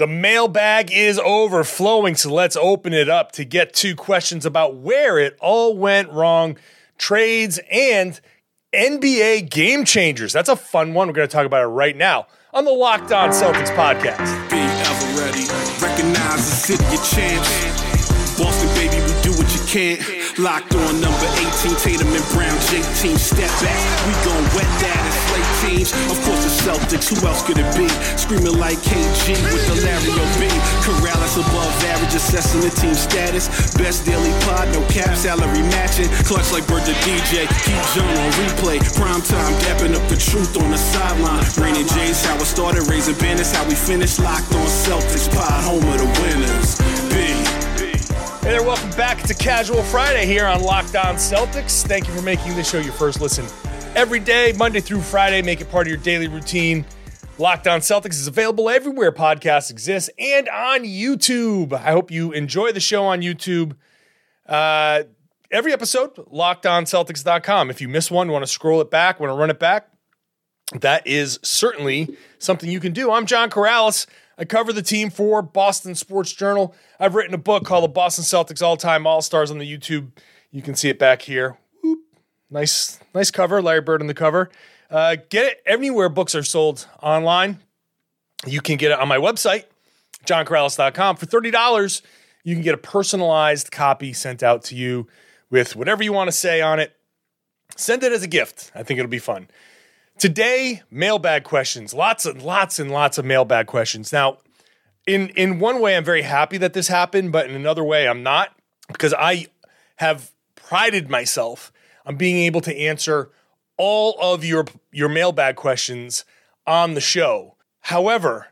The mailbag is overflowing, so let's open it up to get two questions about where it all went wrong trades and NBA game changers. That's a fun one. We're going to talk about it right now on the Locked On Celtics podcast. Be ever ready. Recognize the city of champs. Boston, baby, we do what you can't. Locked on number 18, Tatum and Brown, J team, step back. We gon' wet that and slay teams. Of course, the Celtics, who else could it be? Screaming like KG with the Larry O.B. Karalis above average, assessing the team status. Best daily pod, no cap, salary matching. Clutch like Bird the DJ. Keep John on replay. Prime time, dapping up the truth on the sideline. Raining J's, how it started, raising banners, how we finished. Locked on Celtics, pod, home of the winners. Hey there, welcome back to Casual Friday here on Locked On Celtics. Thank you for making this show your first listen every day, Monday through Friday. Make it part of your daily routine. Locked On Celtics is available everywhere podcasts exist and on YouTube. I hope you enjoy the show on YouTube. Uh, every episode, lockedonceltics.com. If you miss one, want to scroll it back, want to run it back, that is certainly something you can do. I'm John Karalis. I cover the team for Boston Sports Journal. I've written a book called The Boston Celtics All Time All Stars on the YouTube. You can see it back here. Whoop. Nice, nice cover. Larry Bird on the cover. Uh, get it anywhere books are sold online. You can get it on my website, johnkaralis.com. For $30, you can get a personalized copy sent out to you with whatever you want to say on it. Send it as a gift. I think it'll be fun. Today, mailbag questions. Lots and lots and lots of mailbag questions. Now, in in one way, I'm very happy that this happened, but in another way, I'm not because I have prided myself on being able to answer all of your your mailbag questions on the show. However,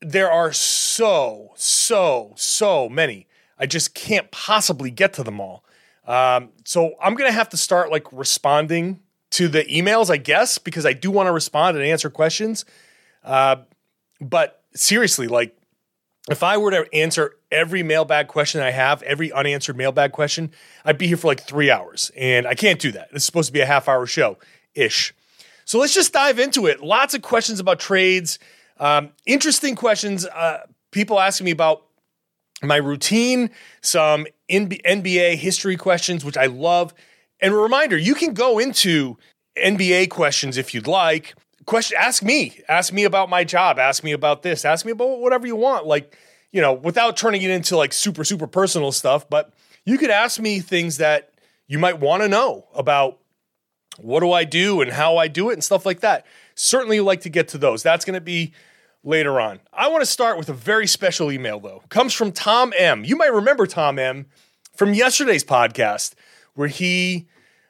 there are so so so many. I just can't possibly get to them all. Um, so I'm gonna have to start like responding to the emails, I guess, because I do want to respond and answer questions. Uh, but seriously, like if I were to answer every mailbag question I have, every unanswered mailbag question, I'd be here for like three hours. And I can't do that. It's supposed to be a half hour show ish. So let's just dive into it. Lots of questions about trades, um, interesting questions. Uh, people asking me about my routine, some NBA history questions, which I love. And a reminder, you can go into NBA questions if you'd like. Question ask me. Ask me about my job. Ask me about this. Ask me about whatever you want. Like, you know, without turning it into like super, super personal stuff, but you could ask me things that you might want to know about what do I do and how I do it and stuff like that. Certainly like to get to those. That's going to be later on. I want to start with a very special email though. Comes from Tom M. You might remember Tom M from yesterday's podcast where he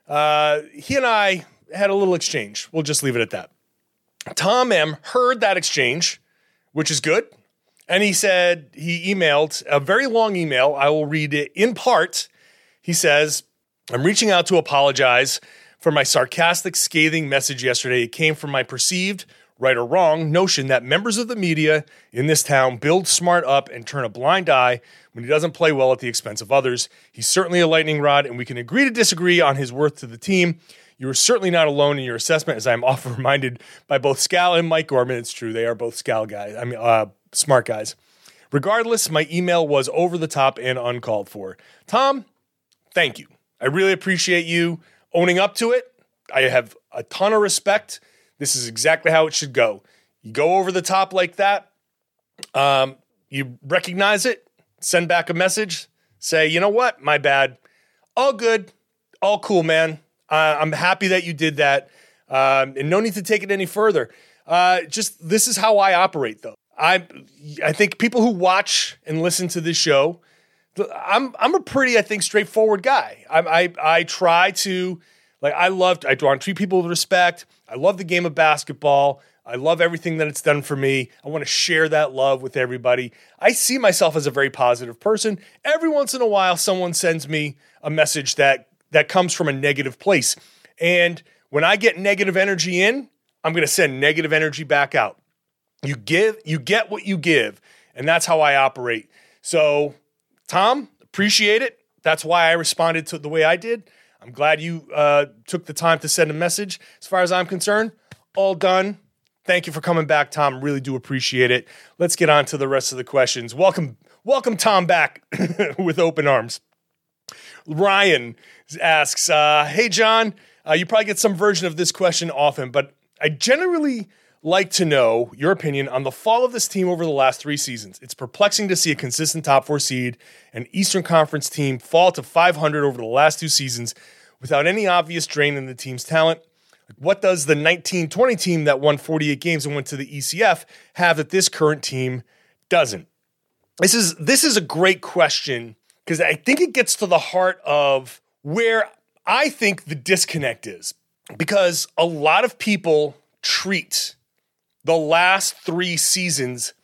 uh, he and I had a little exchange. We'll just leave it at that. Tom M heard that exchange, which is good. And he said, he emailed a very long email. I will read it in part. He says, I'm reaching out to apologize for my sarcastic, scathing message yesterday. It came from my perceived, right or wrong, notion that members of the media in this town build smart up and turn a blind eye when he doesn't play well at the expense of others. He's certainly a lightning rod, and we can agree to disagree on his worth to the team. You are certainly not alone in your assessment, as I am often reminded by both Scal and Mike Gorman. It's true; they are both Scal guys. I mean, uh, smart guys. Regardless, my email was over the top and uncalled for. Tom, thank you. I really appreciate you owning up to it. I have a ton of respect. This is exactly how it should go. You go over the top like that. Um, you recognize it, send back a message, say, you know what, my bad. All good, all cool, man. Uh, I'm happy that you did that. Um, and no need to take it any further. Uh, just this is how I operate, though. I I think people who watch and listen to this show, I'm I'm a pretty I think straightforward guy. I I, I try to like I love I want to treat people with respect. I love the game of basketball. I love everything that it's done for me. I want to share that love with everybody. I see myself as a very positive person. Every once in a while, someone sends me a message that that comes from a negative place. And when I get negative energy in, I'm going to send negative energy back out. You give, you get what you give, and that's how I operate. So, Tom, appreciate it. That's why I responded to the way I did. I'm glad you uh, took the time to send a message. As far as I'm concerned, all done. Thank you for coming back, Tom. Really do appreciate it. Let's get on to the rest of the questions. Welcome, welcome, Tom, back with open arms. Ryan asks, uh, "Hey, John, uh, you probably get some version of this question often, but I generally like to know your opinion on the fall of this team over the last three seasons. It's perplexing to see a consistent top four seed and Eastern Conference team fall to 500 over the last two seasons without any obvious drain in the team's talent. What does the 1920 team that won 48 games and went to the ECF have that this current team doesn't? This is this is a great question because I think it gets to the heart of where I think the disconnect is. Because a lot of people treat the last three seasons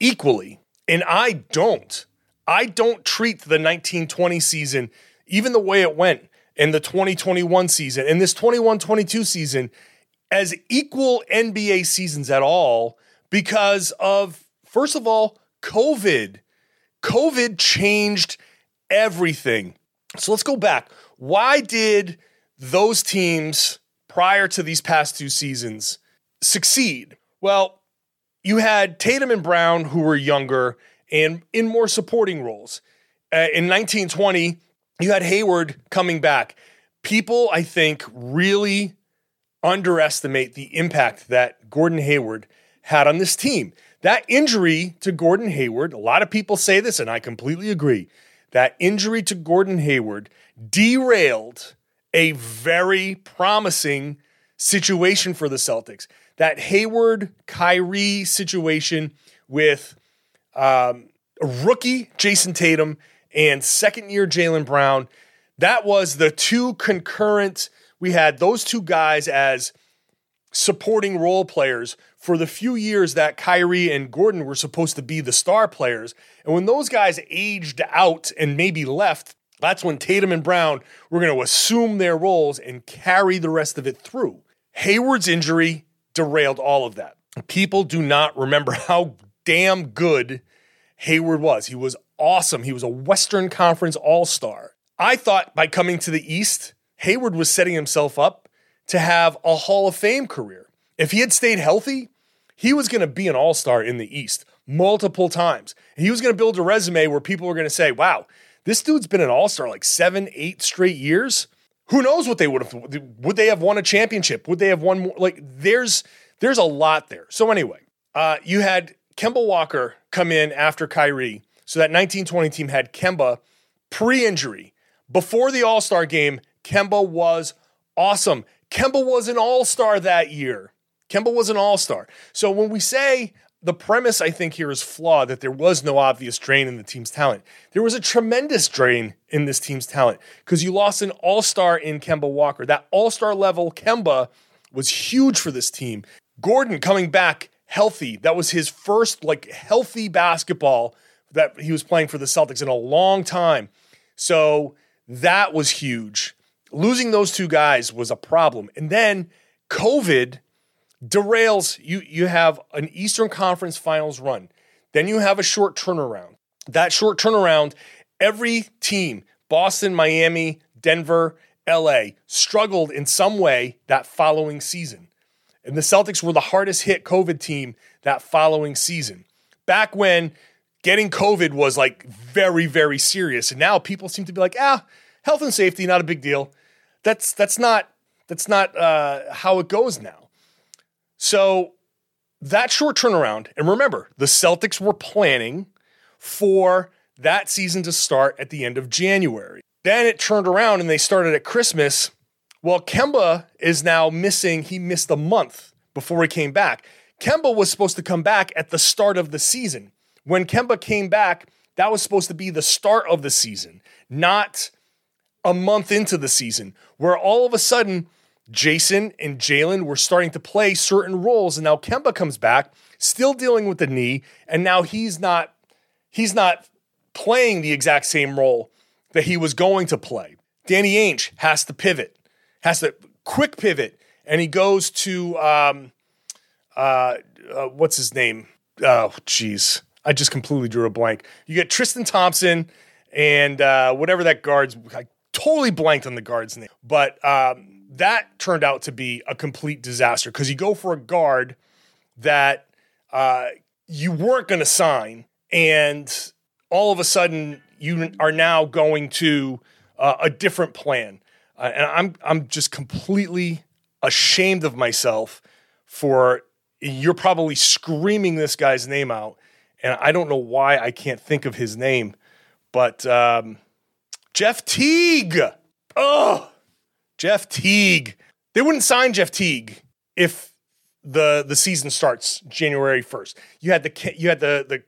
equally. And I don't. I don't treat the 1920 season, even the way it went, in the 2021 season, and this 21 22 season, as equal NBA seasons at all because of, first of all, COVID. COVID changed everything. So let's go back. Why did those teams prior to these past two seasons succeed? Well, you had Tatum and Brown who were younger and in more supporting roles. Uh, in 1920, you had Hayward coming back. People, I think, really underestimate the impact that Gordon Hayward had on this team. That injury to Gordon Hayward, a lot of people say this, and I completely agree. That injury to Gordon Hayward derailed a very promising situation for the Celtics. That Hayward Kyrie situation with um, rookie Jayson Tatum and second year Jaylen Brown, that was the two concurrent. We had those two guys as supporting role players for the few years that Kyrie and Gordon were supposed to be the star players. And when those guys aged out and maybe left, that's when Tatum and Brown were going to assume their roles and carry the rest of it through. Hayward's injury derailed all of that. People do not remember how damn good Hayward was. He was awesome. He was a Western Conference All Star. I thought by coming to the East, Hayward was setting himself up to have a Hall of Fame career. If he had stayed healthy, he was going to be an all star in the East multiple times. He was going to build a resume where people were going to say, wow, this dude's been an all star like seven, eight straight years. Who knows what they would have? Would they have won a championship? Would they have won more? Like, there's there's a lot there. So anyway, uh, you had Kemba Walker come in after Kyrie. So that 1920 team had Kemba pre-injury. Before the All-Star game, Kemba was awesome. Kemba was an All-Star that year. Kemba was an all star. So when we say the premise, I think, here is flawed that there was no obvious drain in the team's talent, there was a tremendous drain in this team's talent because you lost an all star in Kemba Walker. That all star level Kemba was huge for this team. Gordon coming back healthy. That was his first like healthy basketball that he was playing for the Celtics in a long time. So that was huge. Losing those two guys was a problem. And then COVID derails you you have an Eastern Conference Finals run. Then you have a short turnaround. That short turnaround, every team, Boston, Miami, Denver, LA, struggled in some way that following season. And the Celtics were the hardest hit COVID team that following season. Back when getting COVID was like very, very serious. And now people seem to be like, ah, health and safety, not a big deal. That's that's not that's not uh, how it goes now. So that short turnaround, and remember, the Celtics were planning for that season to start at the end of January. Then it turned around and they started at Christmas. Well, Kemba is now missing, he missed a month before he came back. Kemba was supposed to come back at the start of the season. When Kemba came back, that was supposed to be the start of the season, not a month into the season, where all of a sudden Jayson and Jaylen were starting to play certain roles, and now Kemba comes back, still dealing with the knee, and now he's not he's not playing the exact same role that he was going to play. Danny Ainge has to pivot, has to quick pivot, and he goes to um, uh, uh, what's his name? Oh, jeez, I just completely drew a blank. You get Tristan Thompson and uh, whatever that guard's. I totally blanked on the guard's name, but. Um, that turned out to be a complete disaster because you go for a guard that uh, you weren't going to sign, and all of a sudden you are now going to uh, a different plan. Uh, and I'm I'm just completely ashamed of myself for you're probably screaming this guy's name out, and I don't know why I can't think of his name, but um, Jeff Teague. Oh, Jeff Teague. They wouldn't sign Jeff Teague if the the season starts January first. You had the you had the the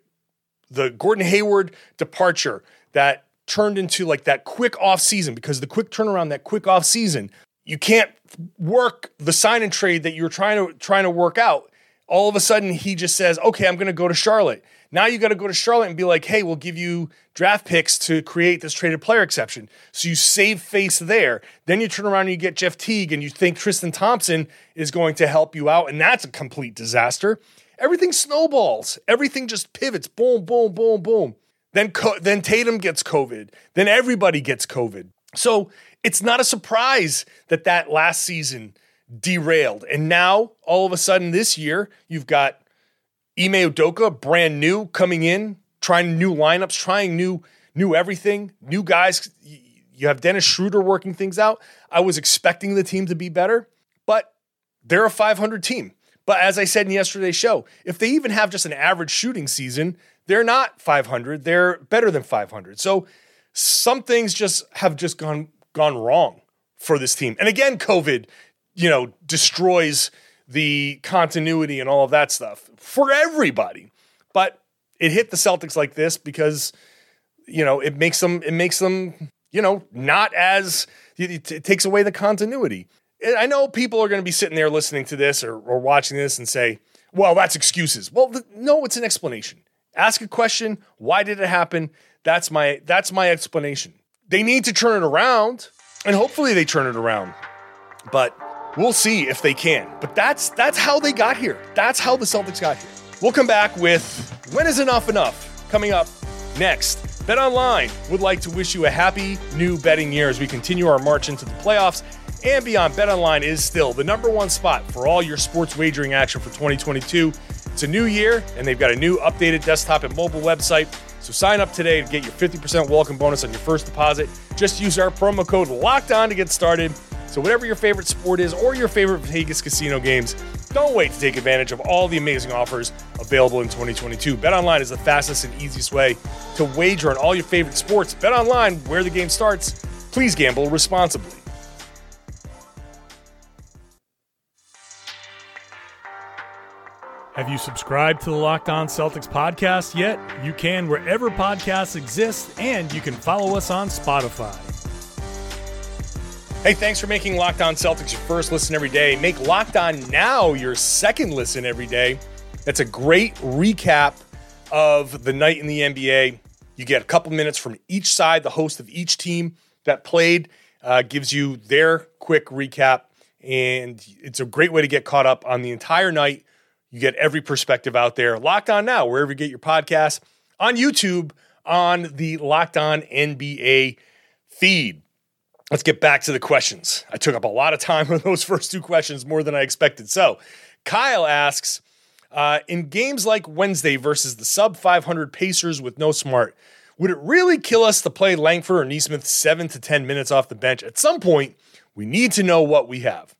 the Gordon Hayward departure that turned into like that quick off season because the quick turnaround, that quick off season, you can't work the sign and trade that you're trying to trying to work out. All of a sudden, he just says, "Okay, I'm going to go to Charlotte." Now you got to go to Charlotte and be like, "Hey, we'll give you draft picks to create this traded player exception." So you save face there. Then you turn around and you get Jeff Teague, and you think Tristan Thompson is going to help you out, and that's a complete disaster. Everything snowballs. Everything just pivots. Boom, boom, boom, boom. Then co- then Tatum gets COVID. Then everybody gets COVID. So it's not a surprise that that last season derailed. And now all of a sudden this year you've got Ime Udoka, brand new, coming in, trying new lineups, trying new new everything, new guys. You have Dennis Schroeder working things out. I was expecting the team to be better, but they're a 500 team. But as I said in yesterday's show, if they even have just an average shooting season, they're not 500. They're better than 500. So some things just have just gone gone wrong for this team. And again, COVID, you know, destroys the continuity and all of that stuff for everybody. But it hit the Celtics like this because you know, it makes them it makes them, you know, not as it, it takes away the continuity. I know people are going to be sitting there listening to this or, or watching this and say, well, that's excuses. Well, th- no, it's an explanation. Ask a question. Why did it happen? That's my that's my explanation. They need to turn it around, and hopefully they turn it around. But we'll see if they can. But that's that's how they got here. That's how the Celtics got here. We'll come back with when is enough enough coming up next. Bet Online would like to wish you a happy new betting year as we continue our march into the playoffs and beyond. Bet Online is still the number one spot for all your sports wagering action for 2022. It's a new year, and they've got a new updated desktop and mobile website. So sign up today to get your 50% welcome bonus on your first deposit. Just use our promo code LOCKED ON to get started. So whatever your favorite sport is or your favorite Vegas casino games, don't wait to take advantage of all the amazing offers available in 2022. BetOnline is the fastest and easiest way to wager on all your favorite sports. BetOnline, where the game starts. Please gamble responsibly. Have you subscribed to the Locked On Celtics podcast yet? You can wherever podcasts exist, and you can follow us on Spotify. Hey, thanks for making Locked On Celtics your first listen every day. Make Locked On Now your second listen every day. That's a great recap of the night in the NBA. You get a couple minutes from each side. The host of each team that played uh, gives you their quick recap, and it's a great way to get caught up on the entire night you get every perspective out there. Locked On Now, wherever you get your podcasts, on YouTube, on the Locked On NBA feed. Let's get back to the questions. I took up a lot of time on those first two questions, more than I expected. So, Kyle asks uh, In games like Wednesday versus the sub 500 Pacers with no smart, would it really kill us to play Langford or Nesmith seven to 10 minutes off the bench? At some point, we need to know what we have.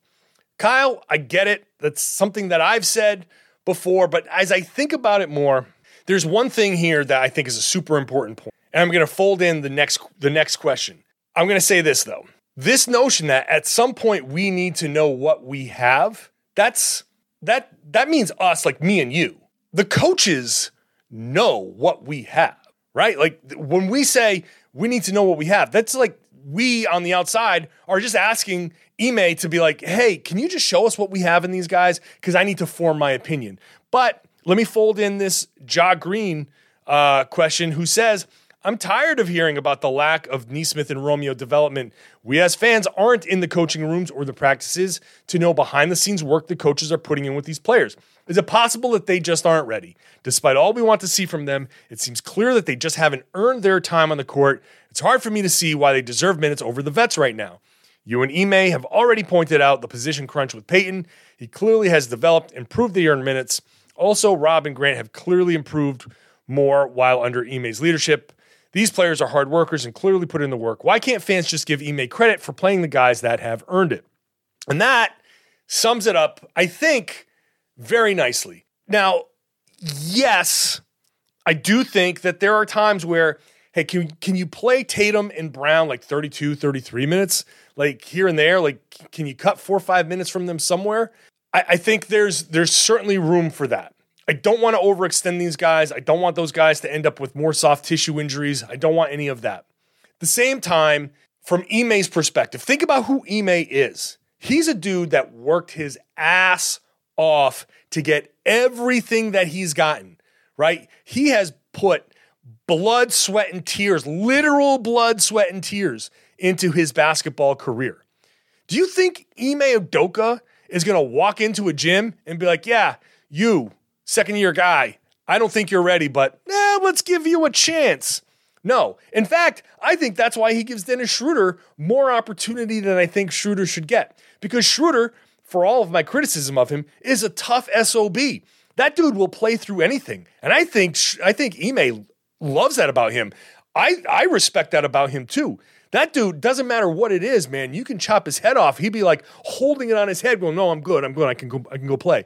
Kyle, I get it. That's something that I've said before, but as I think about it more, there's one thing here that I think is a super important point. And I'm going to fold in the next the next question. I'm going to say this though. This notion that at some point we need to know what we have, that's that that means us like me and you. The coaches know what we have, right? Like when we say we need to know what we have, that's like we on the outside are just asking Ime to be like, hey, can you just show us what we have in these guys? Because I need to form my opinion. But let me fold in this Ja Green uh, question who says, I'm tired of hearing about the lack of Nesmith and Romeo development. We as fans aren't in the coaching rooms or the practices to know behind the scenes work the coaches are putting in with these players. Is it possible that they just aren't ready? Despite all we want to see from them, it seems clear that they just haven't earned their time on the court. It's hard for me to see why they deserve minutes over the vets right now. You and Ime have already pointed out the position crunch with Payton. He clearly has developed, improved the earned minutes. Also, Rob and Grant have clearly improved more while under Ime's leadership. These players are hard workers and clearly put in the work. Why can't fans just give Ime credit for playing the guys that have earned it? And that sums it up, I think, very nicely. Now, yes, I do think that there are times where, hey, can, can you play Tatum and Brown like 32, 33 minutes? Like here and there? Like, can you cut four or five minutes from them somewhere? I, I think there's there's certainly room for that. I don't want to overextend these guys. I don't want those guys to end up with more soft tissue injuries. I don't want any of that. At the same time, from Ime's perspective, think about who Ime is. He's a dude that worked his ass off to get everything that he's gotten, right? He has put blood, sweat, and tears, literal blood, sweat, and tears into his basketball career. Do you think Ime Udoka is going to walk into a gym and be like, yeah, you, second year guy, I don't think you're ready, but eh, let's give you a chance. No. In fact, I think that's why he gives Dennis Schroeder more opportunity than I think Schroeder should get. Because Schroeder, for all of my criticism of him, is a tough SOB. That dude will play through anything. And I think I think Ime loves that about him. I, I respect that about him too. That dude doesn't matter what it is, man. You can chop his head off. He'd be like holding it on his head, going, "No, I'm good. I'm good. I can go. I can go play."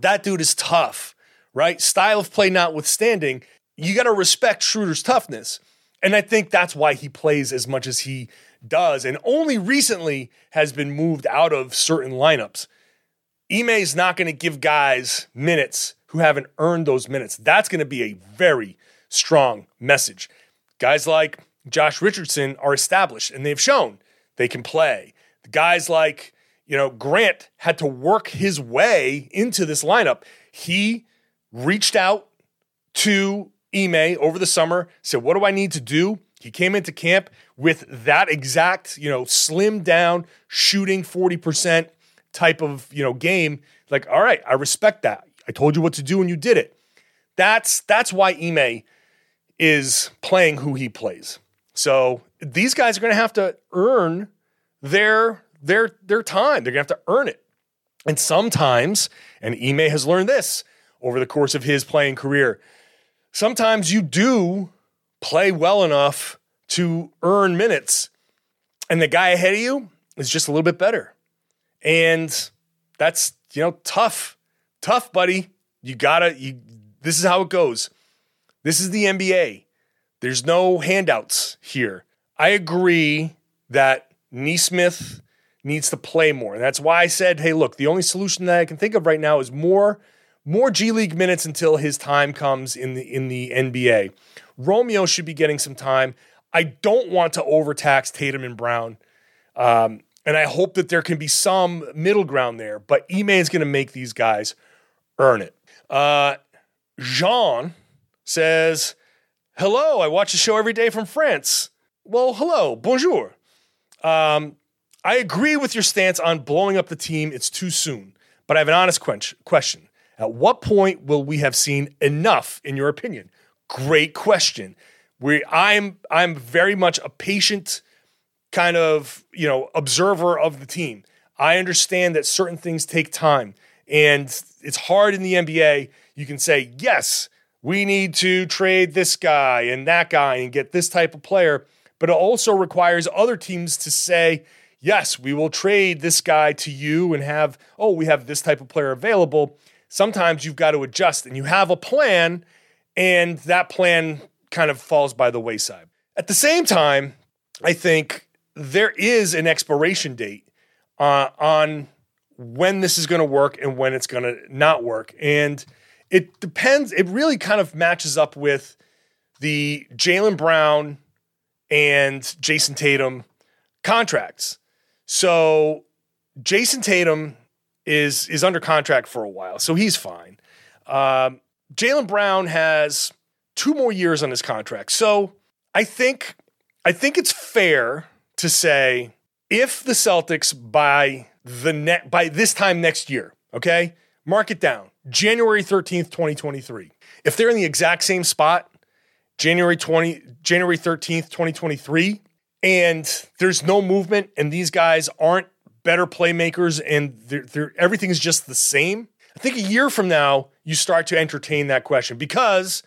That dude is tough, right? Style of play notwithstanding, you got to respect Schroeder's toughness, and I think that's why he plays as much as he does, and only recently has been moved out of certain lineups. Ime is not going to give guys minutes who haven't earned those minutes. That's going to be a very strong message. Guys like Josh Richardson are established and they've shown they can play. The guys like, you know, Grant had to work his way into this lineup. He reached out to Ime over the summer, said, What do I need to do? He came into camp with that exact, you know, slim down, shooting 40% type of, you know, game. Like, all right, I respect that. I told you what to do and you did it. That's that's why Ime is playing who he plays. So these guys are to have to earn their their their time. They're to have to earn it. And sometimes, and Ime has learned this over the course of his playing career, sometimes you do play well enough to earn minutes, and the guy ahead of you is just a little bit better. And that's, you know, tough. Tough, buddy. You gotta, you this is how it goes. This is the NBA. There's no handouts here. I agree that Nesmith needs to play more. And that's why I said, hey, look, the only solution that I can think of right now is more more G League minutes until his time comes in the in the NBA. Romeo should be getting some time. I don't want to overtax Tatum and Brown. Um, and I hope that there can be some middle ground there. But Ime is going to make these guys earn it. Uh, Jean says, Hello, I watch the show every day from France. Well, hello, bonjour. Um, I agree with your stance on blowing up the team. It's too soon. But I have an honest question. At what point will we have seen enough, in your opinion? Great question. We, I'm, I'm very much a patient kind of, you know, observer of the team. I understand that certain things take time, and it's hard in the NBA. You can say yes, we need to trade this guy and that guy and get this type of player. But it also requires other teams to say, yes, we will trade this guy to you and have, oh, we have this type of player available. Sometimes you've got to adjust and you have a plan, and that plan kind of falls by the wayside. At the same time, I think there is an expiration date uh, on when this is going to work and when it's going to not work. And it depends. It really kind of matches up with the Jaylen Brown and Jayson Tatum contracts. So Jayson Tatum is is under contract for a while, so he's fine. Um, Jaylen Brown has two more years on his contract, so I think I think it's fair to say if the Celtics by the net by this time next year, okay, mark it down. January 13th, 2023. If they're in the exact same spot, January 20 January 13th, 2023, and there's no movement and these guys aren't better playmakers and they're, they're, everything is just the same. I think a year from now, you start to entertain that question because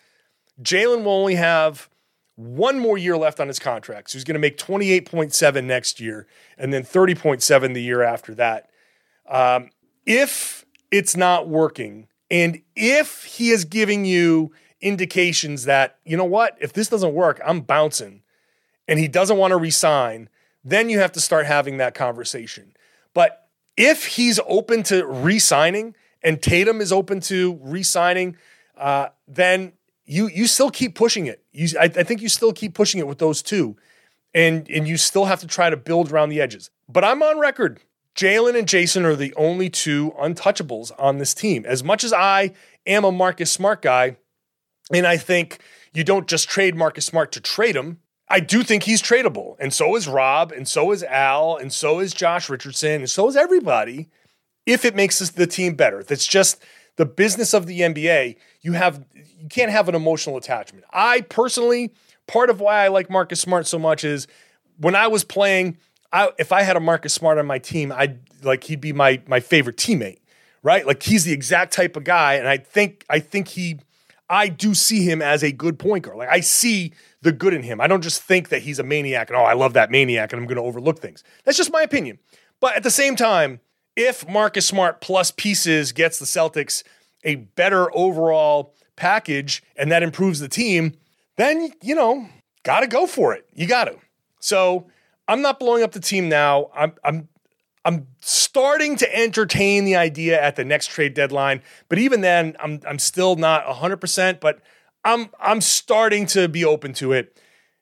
Jaylen will only have one more year left on his contract. So he's going to make 28.7 next year and then 30.7 the year after that. Um, if it's not working and if he is giving you indications that, you know what, if this doesn't work, I'm bouncing and he doesn't want to resign, then you have to start having that conversation. But if he's open to re-signing and Tatum is open to re-signing, uh, then you you still keep pushing it. You, I, I think you still keep pushing it with those two, and and you still have to try to build around the edges. But I'm on record. Jaylen and Jayson are the only two untouchables on this team. As much as I am a Marcus Smart guy, and I think you don't just trade Marcus Smart to trade him. I do think he's tradable. And so is Rob, and so is Al, and so is Josh Richardson, and so is everybody if it makes the team better. That's just the business of the NBA. You have you can't have an emotional attachment. I personally, part of why I like Marcus Smart so much is when I was playing, I, if I had a Marcus Smart on my team, I'd like he'd be my my favorite teammate, right? Like he's the exact type of guy, and I think I think he I do see him as a good point guard. Like I see the good in him. I don't just think that he's a maniac and oh, I love that maniac and I'm going to overlook things. That's just my opinion. But at the same time, if Marcus Smart plus pieces gets the Celtics a better overall package and that improves the team, then you know, got to go for it. You got to. So, I'm not blowing up the team now. I'm I'm I'm starting to entertain the idea at the next trade deadline, but even then, I'm I'm still not 100%, but I'm I'm starting to be open to it.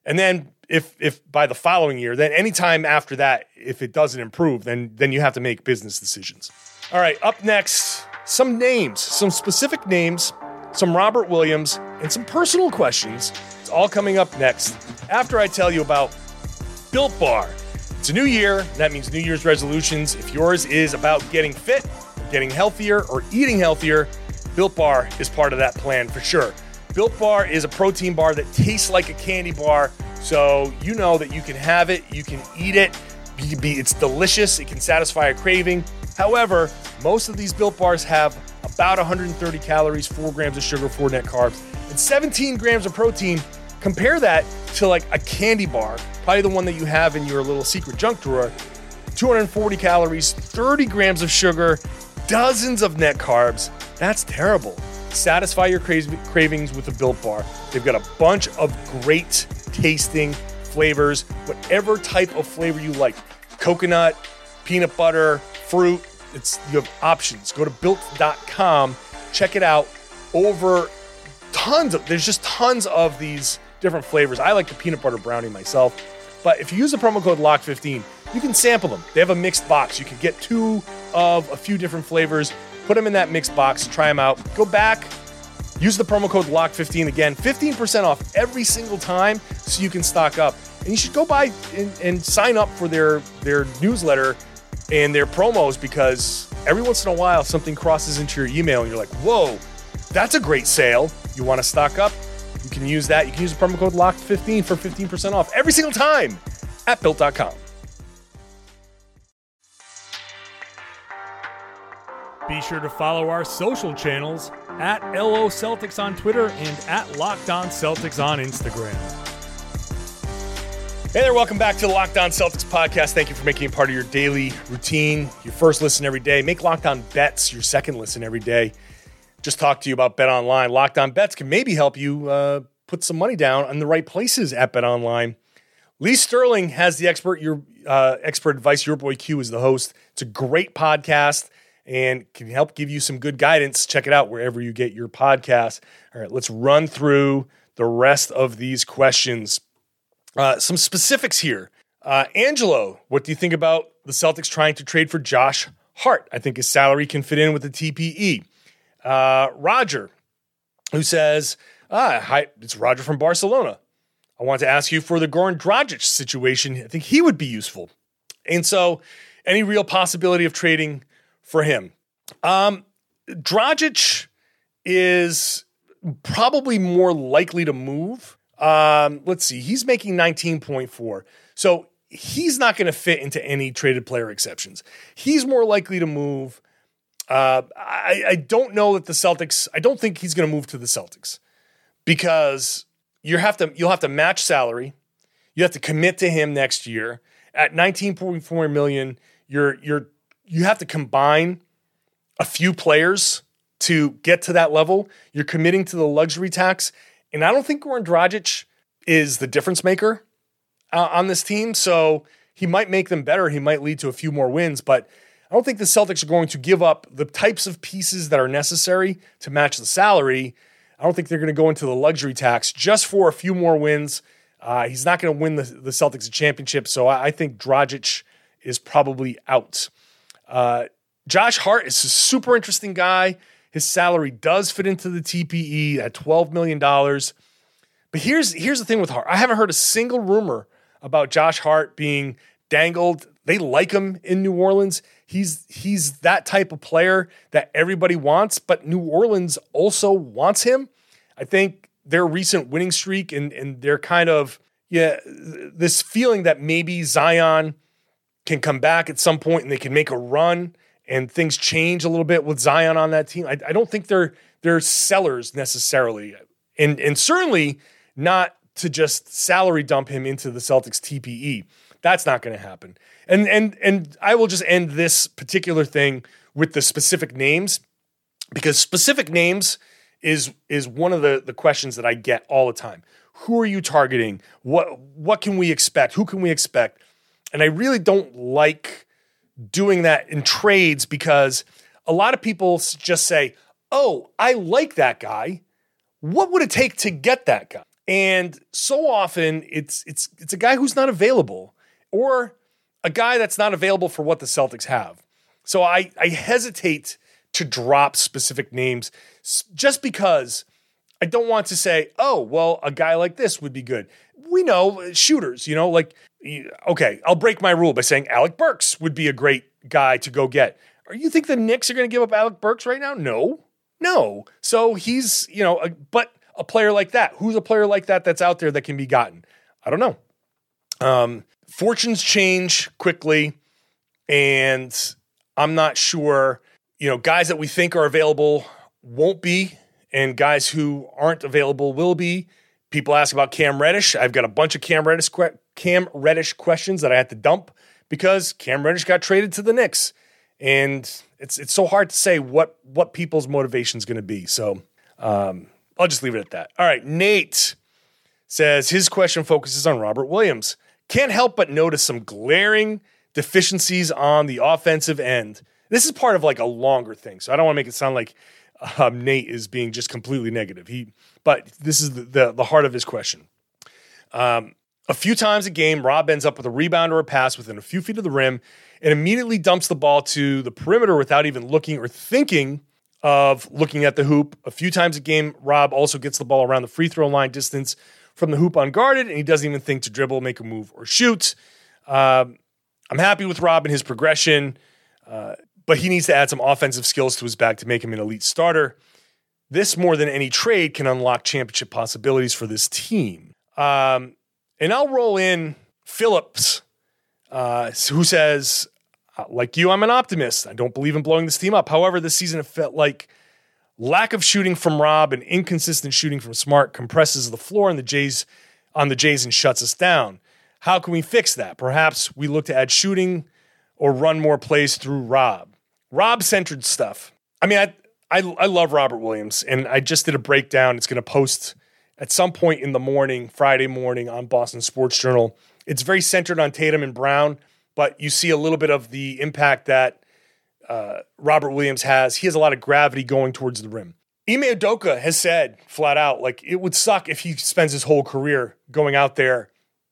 And then if if by the following year, then anytime after that, if it doesn't improve, then then you have to make business decisions. All right, up next, some names, some specific names, some Robert Williams, and some personal questions. It's all coming up next after I tell you about Built Bar. It's a new year. That means New Year's resolutions. If yours is about getting fit, getting healthier, or eating healthier, Built Bar is part of that plan for sure. Built Bar is a protein bar that tastes like a candy bar, so you know that you can have it, you can eat it. It's delicious. It can satisfy a craving. However, most of these Built Bars have about 130 calories, 4 grams of sugar, 4 net carbs, and 17 grams of protein. Compare that to like a candy bar, probably the one that you have in your little secret junk drawer. 240 calories, 30 grams of sugar, dozens of net carbs. That's terrible. Satisfy your cravings with a Built Bar. They've got a bunch of great tasting flavors, whatever type of flavor you like coconut, peanut butter, fruit. It's you have options. Go to built.com, check it out. Over tons of there's just tons of these different flavors. I like the peanut butter brownie myself. But if you use the promo code LOCK15, you can sample them. They have a mixed box. You can get two of a few different flavors, put them in that mixed box, try them out. Go back, use the promo code LOCK15 again, 15% off every single time so you can stock up. And you should go by and, and sign up for their, their newsletter and their promos because every once in a while something crosses into your email and you're like, whoa, that's a great sale. You want to stock up? You can use that. You can use the promo code LOCK15 for 15% off every single time at built.com. Be sure to follow our social channels at LO Celtics on Twitter and at Locked On Celtics on Instagram. Hey there, welcome back to the Locked On Celtics podcast. Thank you for making it part of your daily routine, your first listen every day. Make Locked On Bets your second listen every day. Just talk to you about Bet Online. Locked On Bets can maybe help you uh, put some money down on the right places at Bet Online. Lee Sterling has the expert your uh, expert advice. Your boy Q is the host. It's a great podcast and can help give you some good guidance. Check it out wherever you get your podcast. All right, let's run through the rest of these questions. Uh, some specifics here. Uh, Angelo, what do you think about the Celtics trying to trade for Josh Hart? I think his salary can fit in with the TPE. Uh, Roger, who says, ah, hi, it's Roger from Barcelona. I want to ask you for the Goran Dragic situation. I think he would be useful. And so, any real possibility of trading for him? Um, Dragic is probably more likely to move um, let's see, he's making 19.4. So he's not going to fit into any traded player exceptions. He's more likely to move Uh, I, I don't know that the Celtics. I don't think he's going to move to the Celtics because you have to. You'll have to match salary. You have to commit to him next year at 19.4 million. You're you're you have to combine a few players to get to that level. You're committing to the luxury tax, and I don't think Goran Dragic is the difference maker uh, on this team. So he might make them better. He might lead to a few more wins, but I don't think the Celtics are going to give up the types of pieces that are necessary to match the salary. I don't think they're going to go into the luxury tax just for a few more wins. Uh, he's not going to win the, the Celtics a championship, so I, I think Dragic is probably out. Uh, Josh Hart is a super interesting guy. His salary does fit into the TPE at $12 million. But here's here's the thing with Hart. I haven't heard a single rumor about Josh Hart being dangled. They like him in New Orleans. He's he's that type of player that everybody wants, but New Orleans also wants him. I think their recent winning streak and and their kind of yeah this feeling that maybe Zion can come back at some point and they can make a run and things change a little bit with Zion on that team. I, I don't think they're they're sellers necessarily, and and certainly not to just salary dump him into the Celtics TPE. That's not going to happen. And and and I will just end this particular thing with the specific names because specific names is is one of the the questions that I get all the time. Who are you targeting? What what can we expect? Who can we expect? And I really don't like doing that in trades because a lot of people just say, "Oh, I like that guy. What would it take to get that guy?" And so often it's it's it's a guy who's not available or a guy that's not available for what the Celtics have. So I I hesitate to drop specific names just because I don't want to say, "Oh, well, a guy like this would be good." We know shooters, you know, like okay, I'll break my rule by saying Alec Burks would be a great guy to go get. Or you think the Knicks are going to give up Alec Burks right now? No. No. So he's, you know, a, but a player like that? Who's a player like that that's out there that can be gotten? I don't know. Um, fortunes change quickly, and I'm not sure. You know, guys that we think are available won't be, and guys who aren't available will be. People ask about Cam Reddish. I've got a bunch of Cam Reddish Cam Reddish questions that I had to dump because Cam Reddish got traded to the Knicks, and it's it's so hard to say what what people's motivation is going to be. So um, I'll just leave it at that. All right, Nate says his question focuses on Robert Williams. Can't help but notice some glaring deficiencies on the offensive end. This is part of like a longer thing, so I don't want to make it sound like um, Nate is being just completely negative. He, but this is the the, the heart of his question. Um, a few times a game, Rob ends up with a rebound or a pass within a few feet of the rim and immediately dumps the ball to the perimeter without even looking or thinking of looking at the hoop. A few times a game, Rob also gets the ball around the free throw line distance from the hoop unguarded, and he doesn't even think to dribble, make a move, or shoot. Um, I'm happy with Rob and his progression, uh, but he needs to add some offensive skills to his bag to make him an elite starter. This, more than any trade, can unlock championship possibilities for this team. Um, and I'll roll in Phillips, uh, who says, uh, like you, I'm an optimist. I don't believe in blowing this team up. However, this season it felt like lack of shooting from Rob and inconsistent shooting from Smart compresses the floor on the Jays on the Jays and shuts us down. How can we fix that? Perhaps we look to add shooting or run more plays through Rob. Rob centered stuff. I mean, I, I I love Robert Williams, and I just did a breakdown. It's going to post at some point in the morning, Friday morning on Boston Sports Journal. It's very centered on Tatum and Brown but you see a little bit of the impact that uh, Robert Williams has. He has a lot of gravity going towards the rim. Ime Udoka has said flat out, like it would suck if he spends his whole career going out there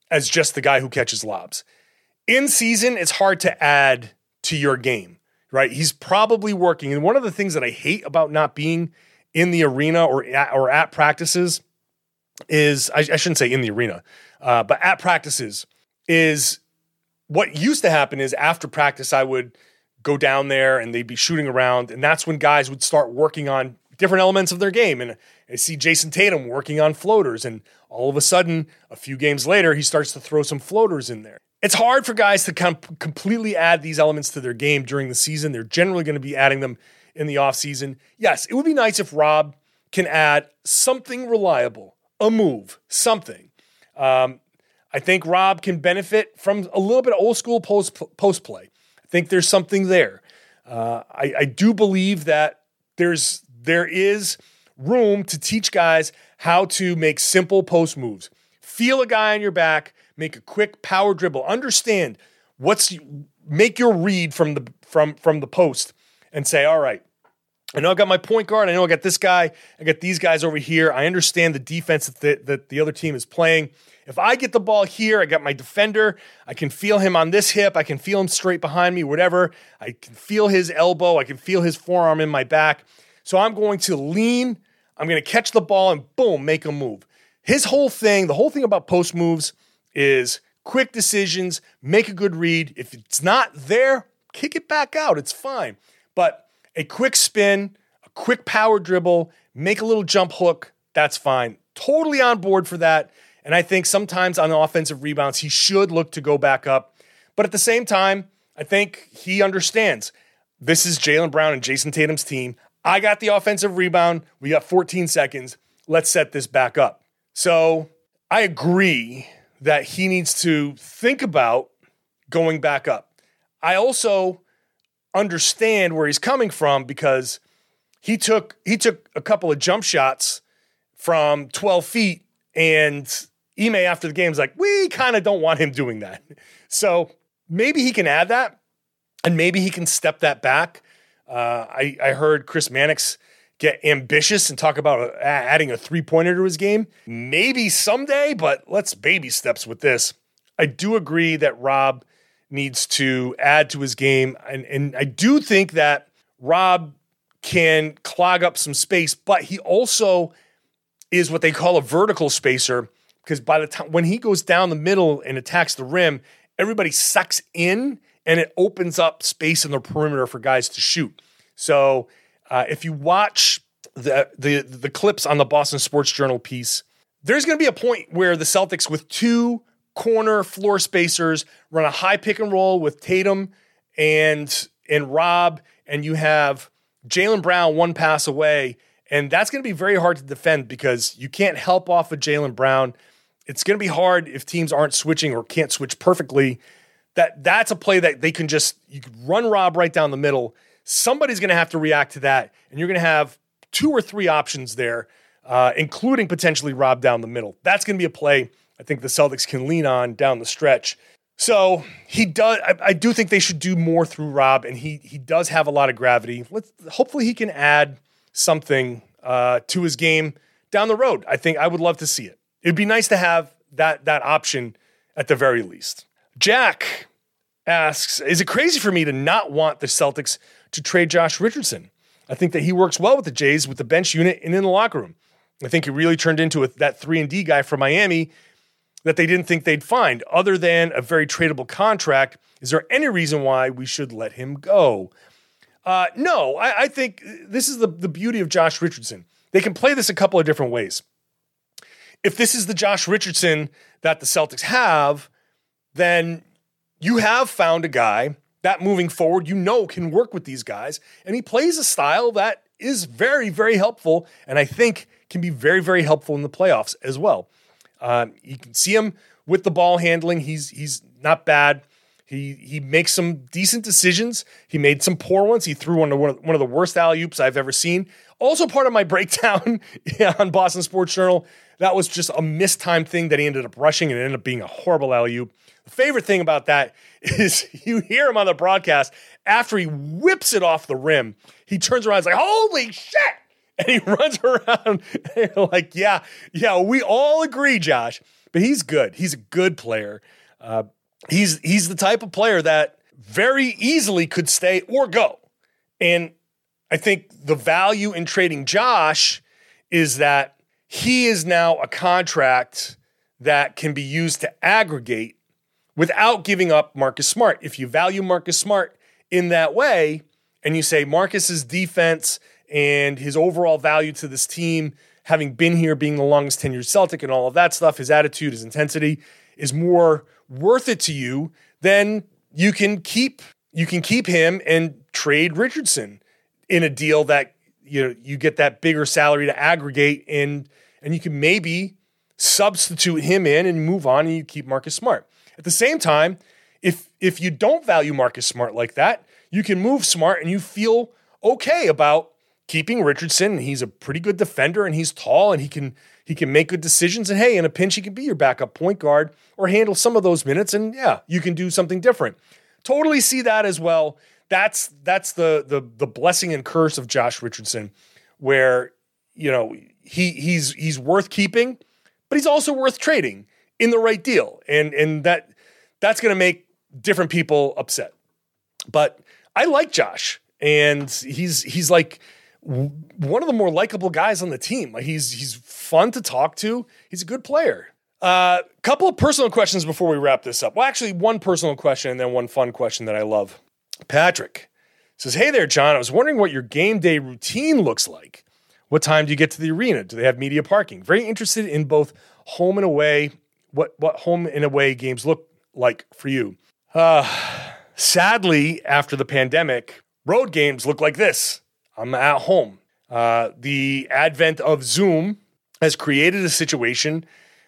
as just the guy who catches lobs. In season, it's hard to add to your game, right? He's probably working. And one of the things that I hate about not being in the arena or at, or at practices is I, I shouldn't say in the arena, uh, but at practices is what used to happen is after practice, I would go down there and they'd be shooting around. And that's when guys would start working on different elements of their game. And I see Jayson Tatum working on floaters. And all of a sudden, a few games later, he starts to throw some floaters in there. It's hard for guys to com- completely add these elements to their game during the season. They're generally going to be adding them in the offseason. Yes, it would be nice if Rob can add something reliable, a move, something. Um, I think Rob can benefit from a little bit of old school post post play. I think there's something there. Uh, I, I do believe that there's there is room to teach guys how to make simple post moves. Feel a guy on your back, make a quick power dribble. Understand what's make your read from the from from the post and say, all right, I know I got my point guard. I know I got this guy. I got these guys over here. I understand the defense that the, that the other team is playing. If I get the ball here, I got my defender. I can feel him on this hip. I can feel him straight behind me, whatever. I can feel his elbow. I can feel his forearm in my back. So I'm going to lean. I'm going to catch the ball and boom, make a move. His whole thing, the whole thing about post moves is quick decisions, make a good read. If it's not there, kick it back out. It's fine. But a quick spin, a quick power dribble, make a little jump hook, that's fine. Totally on board for that. And I think sometimes on offensive rebounds, he should look to go back up. But at the same time, I think he understands this is Jaylen Brown and Jayson Tatum's team. I got the offensive rebound. We got 14 seconds. Let's set this back up. So I agree that he needs to think about going back up. I also understand where he's coming from because he took he took a couple of jump shots from 12 feet and Ime after the game is like, we kind of don't want him doing that. So maybe he can add that and maybe he can step that back. Uh, I, I heard Chris Mannix get ambitious and talk about uh, adding a three pointer to his game. Maybe someday, but let's baby steps with this. I do agree that Rob needs to add to his game. And, and I do think that Rob can clog up some space, but he also is what they call a vertical spacer because by the time when he goes down the middle and attacks the rim, everybody sucks in and it opens up space in the perimeter for guys to shoot. So uh, if you watch the, the the clips on the Boston Sports Journal piece, there's going to be a point where the Celtics with two corner floor spacers run a high pick and roll with Tatum and and Rob, and you have Jaylen Brown one pass away, and that's going to be very hard to defend because you can't help off of Jaylen Brown. It's going to be hard if teams aren't switching or can't switch perfectly. That that's a play that they can just you could run Rob right down the middle somebody's going to have to react to that. And you're going to have two or three options there, uh, including potentially Rob down the middle. That's going to be a play I think the Celtics can lean on down the stretch. So he does. I, I, do think they should do more through Rob, and he he does have a lot of gravity. Let's hopefully he can add something uh, to his game down the road. I think I would love to see it. It'd be nice to have that that option at the very least. Jack asks, "Is it crazy for me to not want the Celtics to trade Josh Richardson. I think that he works well with the Jays with the bench unit and in the locker room. I think he really turned into a, that 3 and D guy from Miami that they didn't think they'd find. Other than a very tradable contract, is there any reason why we should let him go? Uh, no, I, I think this is the, the beauty of Josh Richardson. They can play this a couple of different ways. If this is the Josh Richardson that the Celtics have, then you have found a guy that moving forward, you know, can work with these guys. And he plays a style that is very, very helpful. And I think can be very, very helpful in the playoffs as well. Um, you can see him with the ball handling. He's he's not bad. He he makes some decent decisions. He made some poor ones. He threw one of one of the worst alley oops I've ever seen. Also, part of my breakdown on Boston Sports Journal. That was just a mistimed thing that he ended up rushing and it ended up being a horrible alley oop. The favorite thing about that is you hear him on the broadcast after he whips it off the rim. He turns around and is like, holy shit! And he runs around like, yeah, yeah, we all agree, Josh. But he's good. He's a good player. Uh, he's he's the type of player that very easily could stay or go. And I think the value in trading Josh is that he is now a contract that can be used to aggregate without giving up Marcus Smart. If you value Marcus Smart in that way, and you say Marcus's defense and his overall value to this team, having been here, being the longest tenured Celtic, and all of that stuff, his attitude, his intensity is more worth it to you, then you can keep you can keep him and trade Richardson. in a deal that you know you get that bigger salary to aggregate and and you can maybe substitute him in and move on and you keep Marcus Smart. At the same time, if if you don't value Marcus Smart like that, you can move Smart and you feel okay about keeping Richardson. He's a pretty good defender and he's tall and he can he can make good decisions. And hey, in a pinch, he can be your backup point guard or handle some of those minutes. And yeah, you can do something different. Totally see that as well. That's that's the the the blessing and curse of Josh Richardson, where you know he he's he's worth keeping, but he's also worth trading in the right deal. And and that that's gonna make different people upset. But I like Josh, and he's he's like one of the more likable guys on the team. Like he's he's fun to talk to. He's a good player. A uh, couple of personal questions before we wrap this up. Well, actually, one personal question and then one fun question that I love. Patrick says, "Hey there, John. I was wondering what your game day routine looks like. What time do you get to the arena? Do they have media parking? Very interested in both home and away. What what home and away games look like for you? Uh, sadly, after the pandemic, road games look like this. I'm at home. Uh, the advent of Zoom has created a situation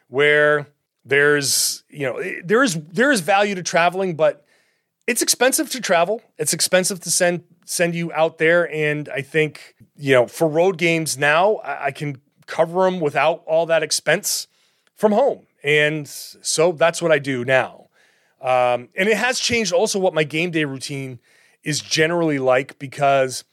where there's you know there is there is value to traveling, but it's expensive to travel. It's expensive to send send you out there, and I think you know for road games now I, I can cover them without all that expense from home, and so that's what I do now. Um, and it has changed also what my game day routine is generally like because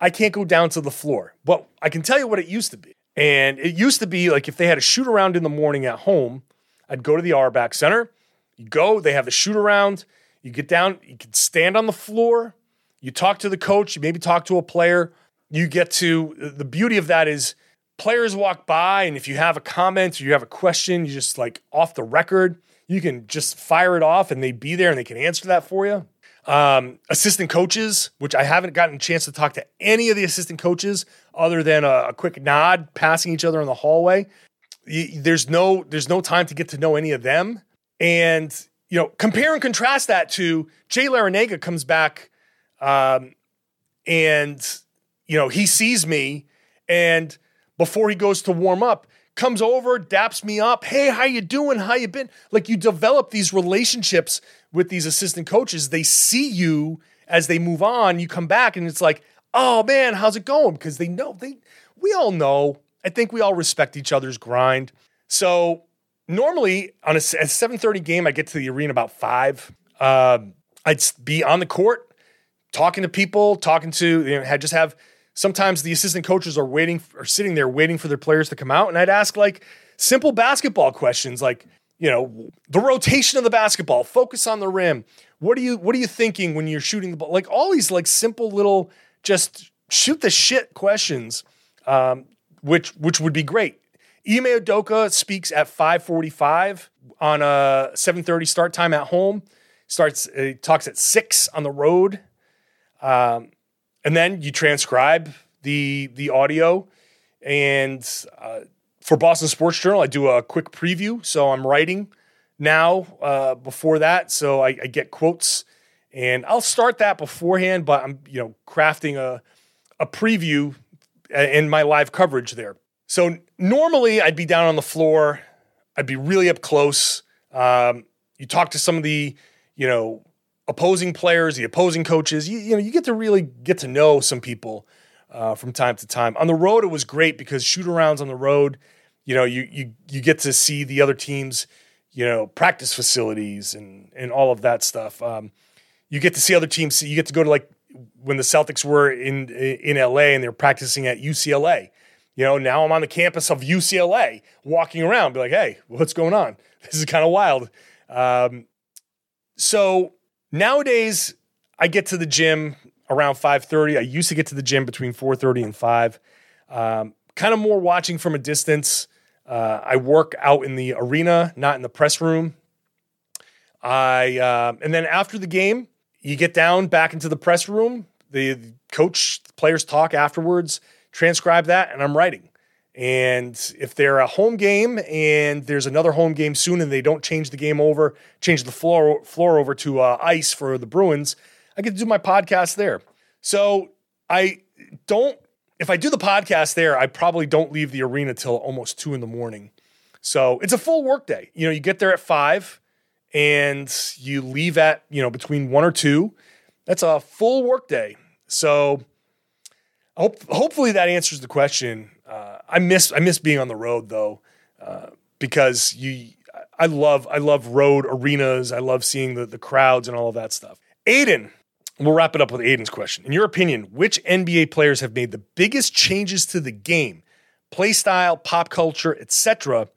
I can't go down to the floor. But I can tell you what it used to be. And it used to be like if they had a shoot around in the morning at home, I'd go to the Auerbach Center. You go, they have the shoot around. You get down, you can stand on the floor. You talk to the coach, you maybe talk to a player. You get to the beauty of that is players walk by, and if you have a comment or you have a question, you just like off the record, you can just fire it off and they'd be there and they can answer that for you. Um, assistant coaches, which I haven't gotten a chance to talk to any of the assistant coaches other than a, a quick nod, passing each other in the hallway. there's no there's no time to get to know any of them, and you know compare and contrast that to Jay Larranaga comes back, um, and you know he sees me, and before he goes to warm up, comes over, daps me up. Hey, how you doing? How you been? Like you develop these relationships with these assistant coaches. They see you as they move on. You come back and it's like, oh man, how's it going? Because they know they we all know. I think we all respect each other's grind. So normally on a, a 7:30 game, I get to the arena about five. Um, I'd be on the court, talking to people, talking to you know, just have sometimes the assistant coaches are waiting or sitting there waiting for their players to come out and i'd ask like simple basketball questions like you know the rotation of the basketball focus on the rim what are you what are you thinking when you're shooting the ball like all these like simple little just shoot the shit questions um, which which would be great Ime Udoka speaks at 5:45 on a 7:30 start time at home. Starts uh, talks at six on the road. Um, and then you transcribe the the audio. And uh, for Boston Sports Journal, I do a quick preview. So I'm writing now uh, before that, so I, I, get quotes, and I'll start that beforehand. But I'm you know crafting a a preview uh, in my live coverage there. So normally I'd be down on the floor, I'd be really up close. Um, you talk to some of the you know opposing players, the opposing coaches. You, you know, you get to really get to know some people uh, from time to time. On the road, it was great because shoot arounds on the road, you know, you you you get to see the other teams, you know, practice facilities and and all of that stuff. Um, you get to see other teams. You get to go to like when the Celtics were in in LA and they're practicing at UCLA. You know, now I'm on the campus of UCLA, walking around, be like, hey, what's going on? This is kind of wild. Um, so Nowadays, I get to the gym around 5:30. I used to get to the gym between 4:30 and 5. Um, kind of more watching from a distance. Uh, I work out in the arena, not in the press room. I uh, and then after the game, you get down back into the press room. The, coach, the players talk afterwards, transcribe that, and I'm writing. And if they're a home game and there's another home game soon and they don't change the game over, change the floor floor over to uh, ice for the Bruins, I get to do my podcast there. So I don't if I do the podcast there, I probably don't leave the arena till almost two in the morning. So it's a full workday. You know, you get there at five and you leave at, you know, between one or two. That's a full workday. So hope, hopefully that answers the question. Uh, I miss I miss being on the road though, uh, because you I love I love road arenas. I love seeing the the crowds and all of that stuff. Aiden We'll wrap it up with Aiden's question. In your opinion, which NBA players have made the biggest changes to the game, play style, pop culture, etc.?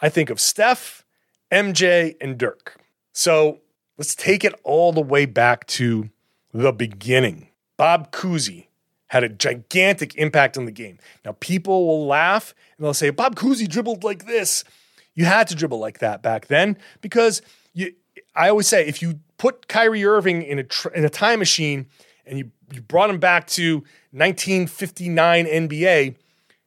I think of Steph, MJ, and Dirk. So let's take it all the way back to the beginning. Bob Cousy had a gigantic impact on the game. Now, people will laugh and they'll say, Bob Cousy dribbled like this. You had to dribble like that back then because you, I always say if you put Kyrie Irving in a tr- in a time machine and you you brought him back to 1959 NBA,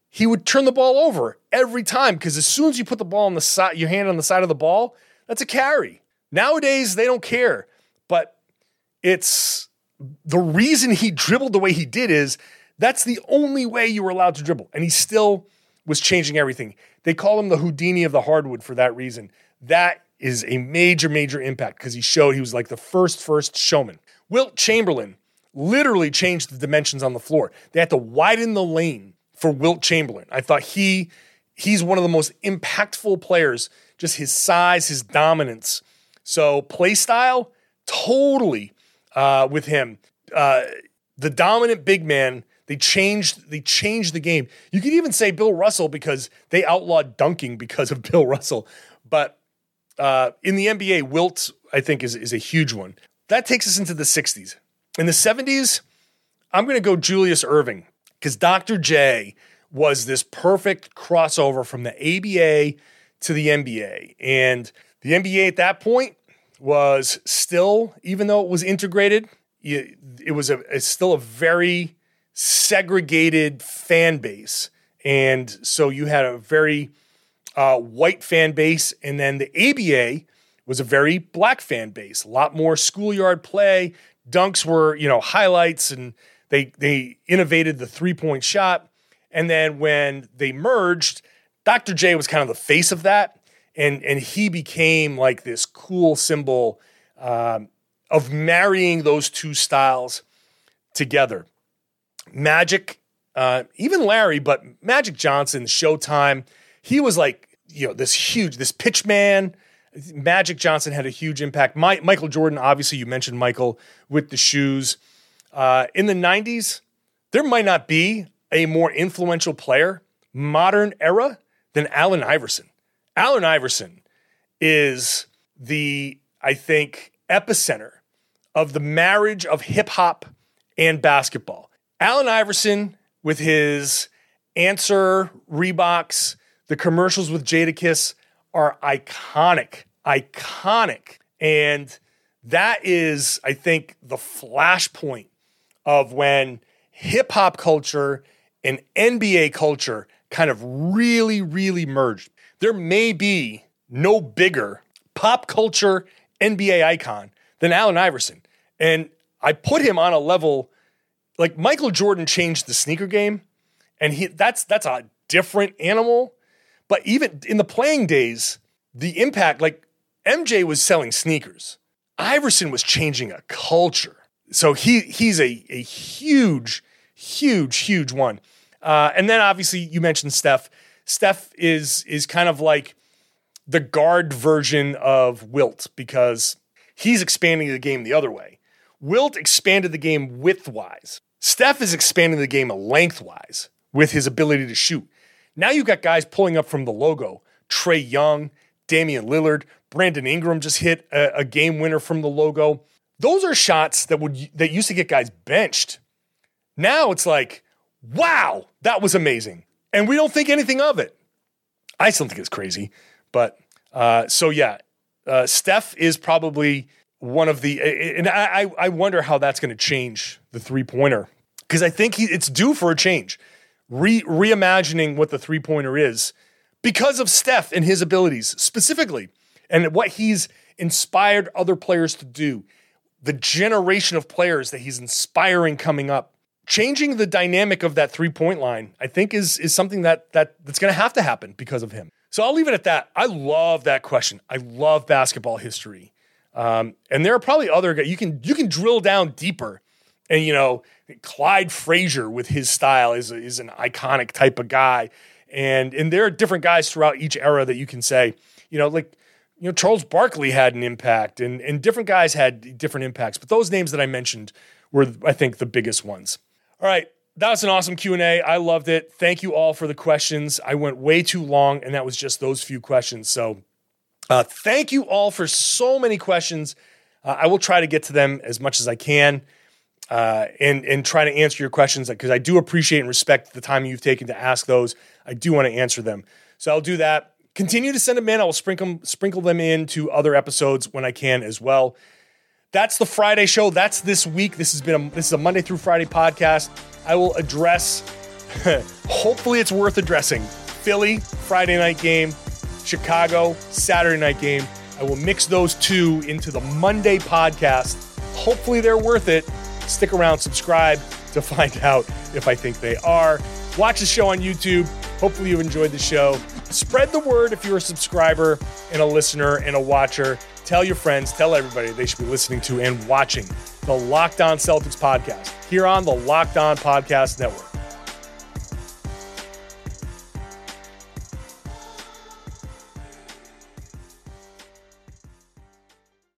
he would turn the ball over every time because as soon as you put the ball on the side, your hand on the side of the ball, that's a carry. Nowadays they don't care, but it's the reason he dribbled the way he did is that's the only way you were allowed to dribble, and he still was changing everything. They call him the Houdini of the hardwood for that reason. That is a major, major impact because he showed he was like the first, first showman. Wilt Chamberlain literally changed the dimensions on the floor. They had to widen the lane for Wilt Chamberlain. I thought he he's one of the most impactful players, just his size, his dominance. So play style, totally uh, with him. Uh, the dominant big man. They changed. They changed the game. You could even say Bill Russell because they outlawed dunking because of Bill Russell. But uh, in the NBA, Wilt, I think, is, is a huge one. That takes us into the 60s. In the 70s, I'm going to go Julius Erving because Dr. J was this perfect crossover from the ABA to the NBA. And the NBA at that point was still, even though it was integrated, it was a, it's still a very segregated fan base. And so you had a very uh, white fan base, and then the ABA was a very black fan base. A lot more schoolyard play. Dunks were, you know, highlights, and they they innovated the three point shot. And then when they merged, Dr. J was kind of the face of that, and and he became like this cool symbol um, of marrying those two styles together. Magic, uh, even Larry, but Magic Johnson, Showtime, he was like you know, this huge, this pitch man. Magic Johnson had a huge impact. My, Michael Jordan, obviously, you mentioned Michael with the shoes. Uh, in the 90s, there might not be a more influential player, modern era, than Allen Iverson. Allen Iverson is the, I think, epicenter of the marriage of hip hop and basketball. Allen Iverson, with his answer Reeboks, the commercials with Jadakiss are iconic, iconic. And that is, I think, the flashpoint of when hip hop culture and NBA culture kind of really, really merged. There may be no bigger pop culture NBA icon than Allen Iverson. And I put him on a level like Michael Jordan changed the sneaker game, and he that's that's a different animal. But even in the playing days, the impact, like MJ was selling sneakers. Iverson was changing a culture. So he he's a, a huge, huge, huge one. Uh, and then obviously you mentioned Steph. Steph is is kind of like the guard version of Wilt because he's expanding the game the other way. Wilt expanded the game widthwise. Steph is expanding the game lengthwise with his ability to shoot. Now you've got guys pulling up from the logo. Trae Young, Damian Lillard, Brandon Ingram just hit a, a game winner from the logo. Those are shots that would that used to get guys benched. Now it's like, wow, that was amazing. And we don't think anything of it. I still think it's crazy. But uh, so yeah, uh, Steph is probably one of the, and I, I wonder how that's going to change the three pointer because I think he, it's due for a change re- reimagining what the three pointer is because of Steph and his abilities specifically and what he's inspired other players to do. The generation of players that he's inspiring coming up changing the dynamic of that three point line, I think is is something that that that's going to have to happen because of him. So I'll leave it at that. I love that question. I love basketball history, um, and there are probably other guys you can you can drill down deeper, and you know Clyde Frazier with his style is is an iconic type of guy, and and there are different guys throughout each era that you can say, you know, like you know Charles Barkley had an impact, and and different guys had different impacts, but those names that I mentioned were I think the biggest ones. All right, that was an awesome Q&A. I loved it. Thank you all for the questions. I went way too long and that was just those few questions. So uh, thank you all for so many questions. Uh, I will try to get to them as much as I can uh, and, and try to answer your questions because I do appreciate and respect the time you've taken to ask those. I do want to answer them. So I'll do that. Continue to send them in. I will sprinkle, sprinkle them into other episodes when I can as well. That's the Friday show. That's this week. This has been a, this is a Monday through Friday podcast. I will address. hopefully, it's worth addressing. Philly Friday night game, Chicago Saturday night game. I will mix those two into the Monday podcast. Hopefully, they're worth it. Stick around, subscribe to find out if I think they are. Watch the show on YouTube. Hopefully, you've enjoyed the show. Spread the word if you're a subscriber and a listener and a watcher. Tell your friends, tell everybody they should be listening to and watching the Locked On Celtics podcast here on the Locked On Podcast Network.